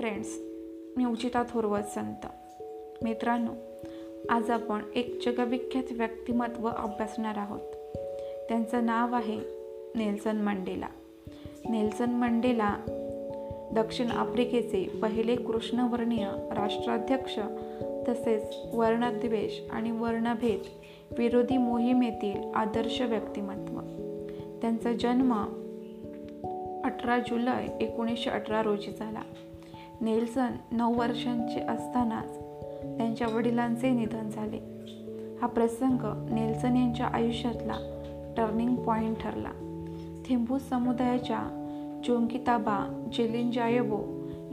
Friends मी Uchida थोरवत संत. मित्रांनो आज आपण एक जगविख्यात व्यक्तिमत्व अभ्यासणार आहोत. त्यांचं नाव आहे नेल्सन मंडेला. नेल्सन मंडेला दक्षिण आफ्रिकेचे पहिले कृष्णवर्णीय राष्ट्राध्यक्ष तसेच वर्णद्वेष आणि वर्णभेद विरोधी मोहिमेतील आदर्श व्यक्तिमत्व. त्यांचा जन्म अठरा जुलै एकोणीसशे अठरा रोजी झाला. नेल्सन नऊ वर्षांचे असतानाच त्यांच्या वडिलांचे निधन झाले. हा प्रसंग नेल्सन यांच्या आयुष्यातला टर्निंग पॉईंट ठरला. थेंबू समुदायाच्या चोंकिताबा जेलिंजायबो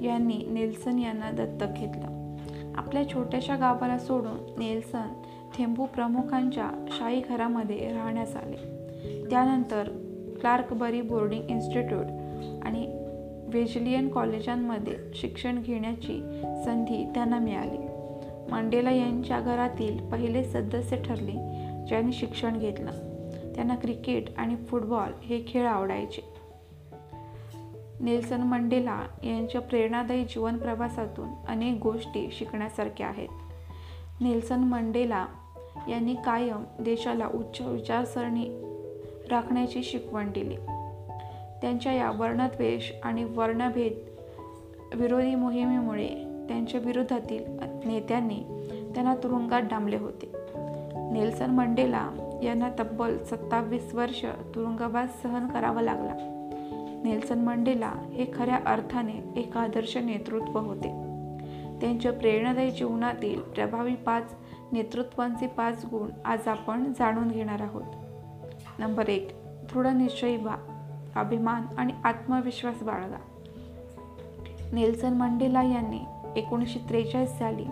यांनी नेल्सन यांना दत्तक घेतलं. आपल्या छोट्याशा गावाला सोडून नेल्सन थेंबू प्रमुखांच्या शाही घरामध्ये राहण्यास आले. त्यानंतर क्लार्कबरी बोर्डिंग इन्स्टिट्यूट आणि वेजलियन कॉलेजांमध्ये शिक्षण घेण्याची संधी त्यांना मिळाली. मंडेला यांच्या घरातील पहिले सदस्य ठरले ज्यांनी शिक्षण घेतलं. त्यांना क्रिकेट आणि फुटबॉल हे खेळ आवडायचे. नेल्सन मंडेला यांच्या प्रेरणादायी जीवन प्रवासातून अनेक गोष्टी शिकण्यासारख्या आहेत. नेल्सन मंडेला यांनी कायम देशाला उच्च विचारसरणी राखण्याची शिकवण दिली. त्यांच्या या वर्णद्वेष आणि वर्णभेद विरोधी मोहिमेमुळे त्यांच्या विरोधातील नेत्यांनी त्यांना तुरुंगात डांबले होते. नेल्सन मंडेला यांना तब्बल सत्तावीस वर्ष तुरुंगवास सहन करावा लागला. नेल्सन मंडेला हे खऱ्या अर्थाने एक आदर्श नेतृत्व होते. त्यांच्या प्रेरणादायी जीवनातील प्रभावी पाच नेतृत्वांचे पाच गुण आज आपण जाणून घेणार आहोत. नंबर एक दृढनिश्चयी व्हा अभिमान आणि आत्मविश्वास बाळगा. नेल्सन मंडेला यांनी एकोणीसशे त्रेचाळीस साली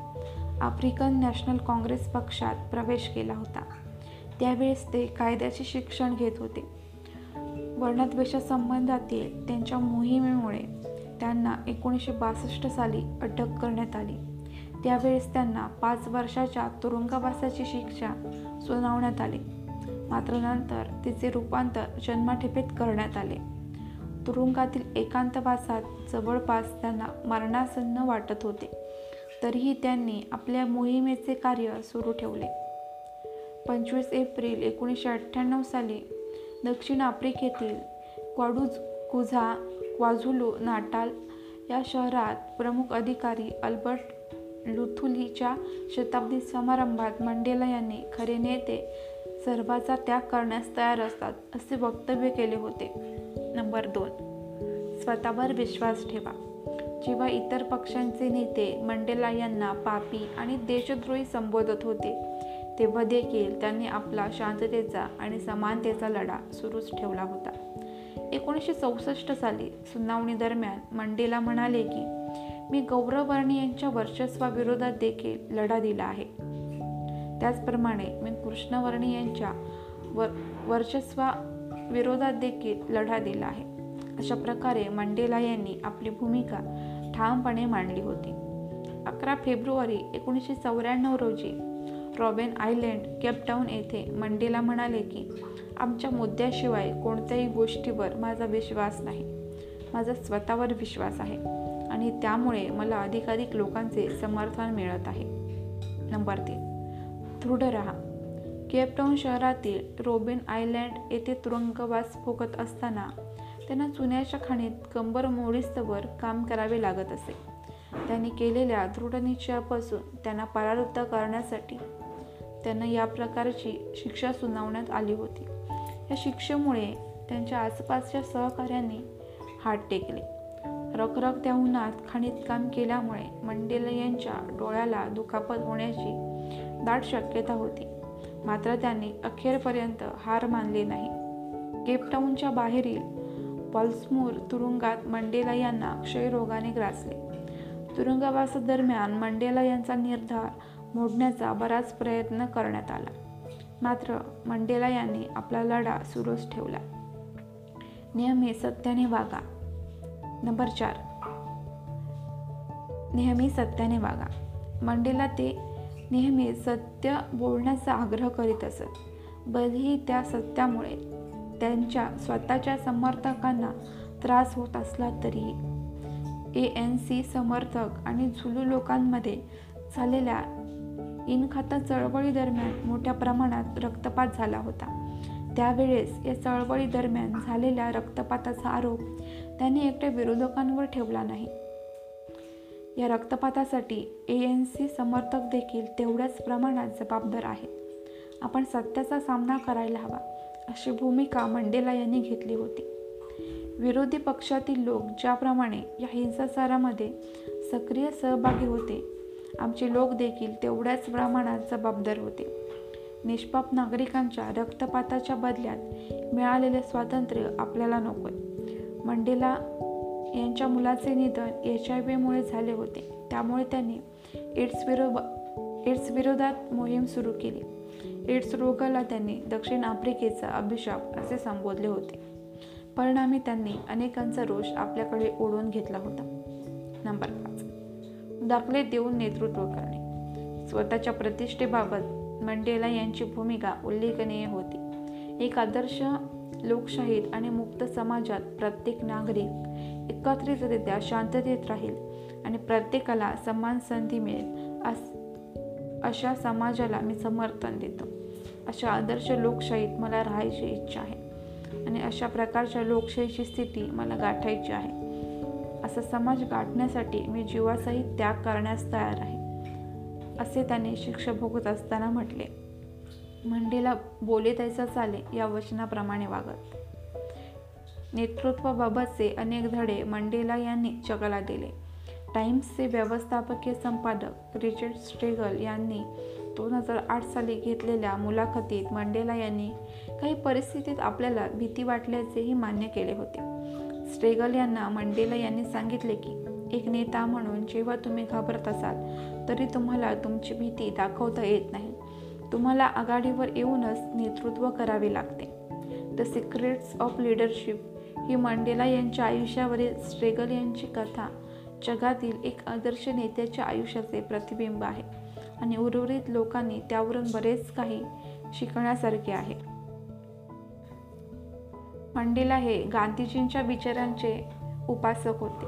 आफ्रिकन नॅशनल काँग्रेस पक्षात प्रवेश केला होता. त्यावेळेस ते कायद्याचे शिक्षण घेत होते. वर्णद्वेषासंबंधातील त्यांच्या मोहिमेमुळे त्यांना एकोणीसशे बासष्ट साली अटक करण्यात आली. त्यावेळेस त्यांना पाच वर्षाच्या तुरुंगवासाची शिक्षा सुनावण्यात आली. मात्र नंतर तिचे रूपांतर जन्मठेपेत करण्यात आले. तुरुंगातील एकांतवासात जवळपास त्यांना मरणासन्न वाटत होते. तरीही त्यांनी आपल्या मोहिमेचे कार्य सुरू ठेवले. पंचवीस एप्रिल एकोणीसशे अठ्ठ्याण्णव साली दक्षिण आफ्रिकेतील क्वाडूज कुझा क्वाझुलू नाटाल या शहरात प्रमुख अधिकारी अल्बर्ट लुथुलीच्या शताब्दी समारंभात मंडेला यांनी खरे नेते सर्वाचा त्याग करण्यास तयार असतात असे वक्तव्य केले होते. नंबर दोन. स्वतःवर विश्वास ठेवा. जेव्हा इतर पक्षांचे नेते मंडेला यांना पापी आणि देशद्रोही संबोधत होते तेव्हा देखील त्यांनी आपला शांततेचा आणि समानतेचा लढा सुरूच ठेवला होता. एकोणीसशे चौसष्ट साली सुनावणी दरम्यान मंडेला म्हणाले की मी गौरवर्णी यांच्या वर्चस्वाविरोधात देखील लढा दिला आहे. त्याचप्रमाणे मी कृष्णवर्णी यांच्या वर वर्चस्वा विरोधात देखील लढा दिला आहे. अशा प्रकारे मंडेला यांनी आपली भूमिका ठामपणे मांडली होती. अकरा फेब्रुवारी एकोणीसशे चौऱ्याण्णव रोजी रॉबेन आयलँड केपटाऊन येथे मंडेला म्हणाले की आमच्या मुद्द्याशिवाय कोणत्याही गोष्टीवर माझा विश्वास नाही. माझा स्वतःवर विश्वास आहे आणि त्यामुळे मला अधिकाधिक लोकांचे समर्थन मिळत आहे. नंबर तीन. दृढ राहा. केपटाऊन शहरातील रोबिन आयलँड येथे तुरुंगवास भोगत असताना त्यांना चुन्याच्या खाणीत कंबर मोडीस्तवर काम करावे लागत असे. त्यांनी केलेल्या दृढनिश्चयापासून त्यांना परावृत्त करण्यासाठी त्यांना या प्रकारची शिक्षा सुनावण्यात आली होती. या शिक्षेमुळे त्यांच्या आसपासच्या सहकाऱ्यांनी हात टेकले. रखरखत्या उन्हात खाणीत काम केल्यामुळे मंडेला यांच्या डोळ्याला दुखापत होण्याची दाट शक्यता होती. मात्र त्यांनी अखेरपर्यंत हार मानले नाही. केपटाऊनच्या बाहेरील पॉल्समूर तुरुंगात मंडेला यांना क्षयरोगाने ग्रासले. तुरुंगवासादरम्यान मंडेला यांचा निर्धार मोडण्याचा बराच प्रयत्न करण्यात आला. मात्र मंडेला यांनी आपला लढा सुरूच ठेवला. नेहमी सत्याने वागा. नंबर चार. नेहमी सत्याने वागा. मंडेला ते नेहमी सत्य बोलण्याचा आग्रह करीत असत. बलही त्या सत्यामुळे. त्यांच्या स्वतःच्या समर्थकांना त्रास होत असला तरीही. ए एन सी समर्थक आणि झुलू लोकांमध्ये झालेल्या इनखाता चळवळीदरम्यान मोठ्या प्रमाणात रक्तपात झाला होता. त्यावेळेस या चळवळी दरम्यान झालेल्या रक्तपाताचा आरोप त्यांनी एकट्या विरोधकांवर ठेवला नाही. या रक्तपातासाठी ए एन सी समर्थक देखील तेवढ्याच प्रमाणात जबाबदार आहेत. आपण सत्याचा सामना करायला हवा अशी भूमिका मंडेला यांनी घेतली होती. विरोधी पक्षातील लोक ज्याप्रमाणे या हिंसाचारामध्ये सक्रिय सहभागी होते आमचे लोक देखील तेवढ्याच प्रमाणात जबाबदार होते. निष्पाप नागरिकांच्या रक्तपाताच्या बदल्यात मिळालेले स्वातंत्र्य आपल्याला नकोय. मंडेला यांच्या मुलाचे निधन एच आय व्हीमुळे झाले होते. त्यामुळे त्यांनी एड्स विरोध एड्स विरोधात मोहीम सुरू केली. एड्स रोगाला त्यांनी दक्षिण आफ्रिकेचा अभिशाप असे संबोधले होते. परिणामी त्यांनी अनेकांचा रोष आपल्याकडे ओढून घेतला होता. नंबर पाच. दाखले देऊन नेतृत्व करणे. स्वतःच्या प्रतिष्ठेबाबत मंडेला यांची भूमिका उल्लेखनीय होती. एक आदर्श लोकशाहीत आणि मुक्त समाजात प्रत्येक नागरिक एकत्रितरित्या शांततेत राहील आणि प्रत्येकाला समान संधी मिळेल. अशा समाजाला मी समर्थन देतो. अशा आदर्श लोकशाहीत मला राहायची इच्छा आहे आणि अशा प्रकारच्या लोकशाहीची स्थिती मला गाठायची आहे. असा समाज गाठण्यासाठी मी जीवासही त्याग करण्यास तयार आहे असे त्याने शिक्षा भोगत असताना म्हटले. मंडीला बोले द्यायचा चाले या वचनाप्रमाणे वागत. नेतृत्वाबाबतचे अनेक धडे मंडेला यांनी जगाला दिले. टाइम्सचे व्यवस्थापकीय संपादक रिचर्ड स्ट्रेगल यांनी दोन हजार आठ साली घेतलेल्या मुलाखतीत मंडेला यांनी काही परिस्थितीत आपल्याला भीती वाटल्याचेही मान्य केले होते. स्ट्रेगल यांना मंडेला यांनी सांगितले की एक नेता म्हणून जेव्हा तुम्ही घाबरत असाल तरी तुम्हाला तुमची भीती दाखवता येत नाही. तुम्हाला आघाडीवर येऊनच नेतृत्व करावे लागते. द सिक्रेट्स ऑफ लिडरशिप ही मंडेला यांच्या आयुष्यावरील स्ट्रेगल यांची कथा. जगातील एक आदर्श नेत्याच्या आयुष्याचे प्रतिबिंब आहे आणि उर्वरित लोकांनी त्यावरून बरेच काही शिकण्यासारखे आहे. मंडेला हे गांधीजींच्या विचारांचे उपासक होते.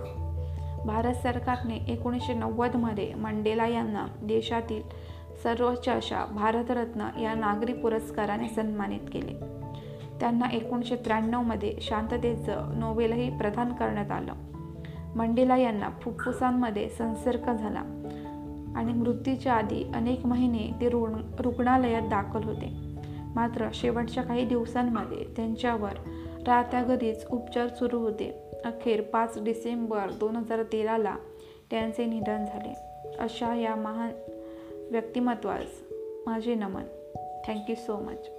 भारत सरकारने एकोणीसशे नव्वदमध्ये मंडेला यांना देशातील सर्वोच्च अशा भारतरत्न या नागरी पुरस्काराने सन्मानित केले. त्यांना एकोणीसशे त्र्याण्णवमध्ये शांततेचं नोबेलही प्रदान करण्यात आलं. मंडेला यांना फुफ्फुसांमध्ये संसर्ग झाला आणि मृत्यूच्या आधी अनेक महिने ते रुण रुग्णालयात दाखल होते. मात्र शेवटच्या काही दिवसांमध्ये त्यांच्यावर रात्यागरीच उपचार सुरू होते. अखेर पाच डिसेंबर दोन हजार तेराला त्यांचे निधन झाले. अशा या महान व्यक्तिमत्वास माझे नमन. Thank you so much.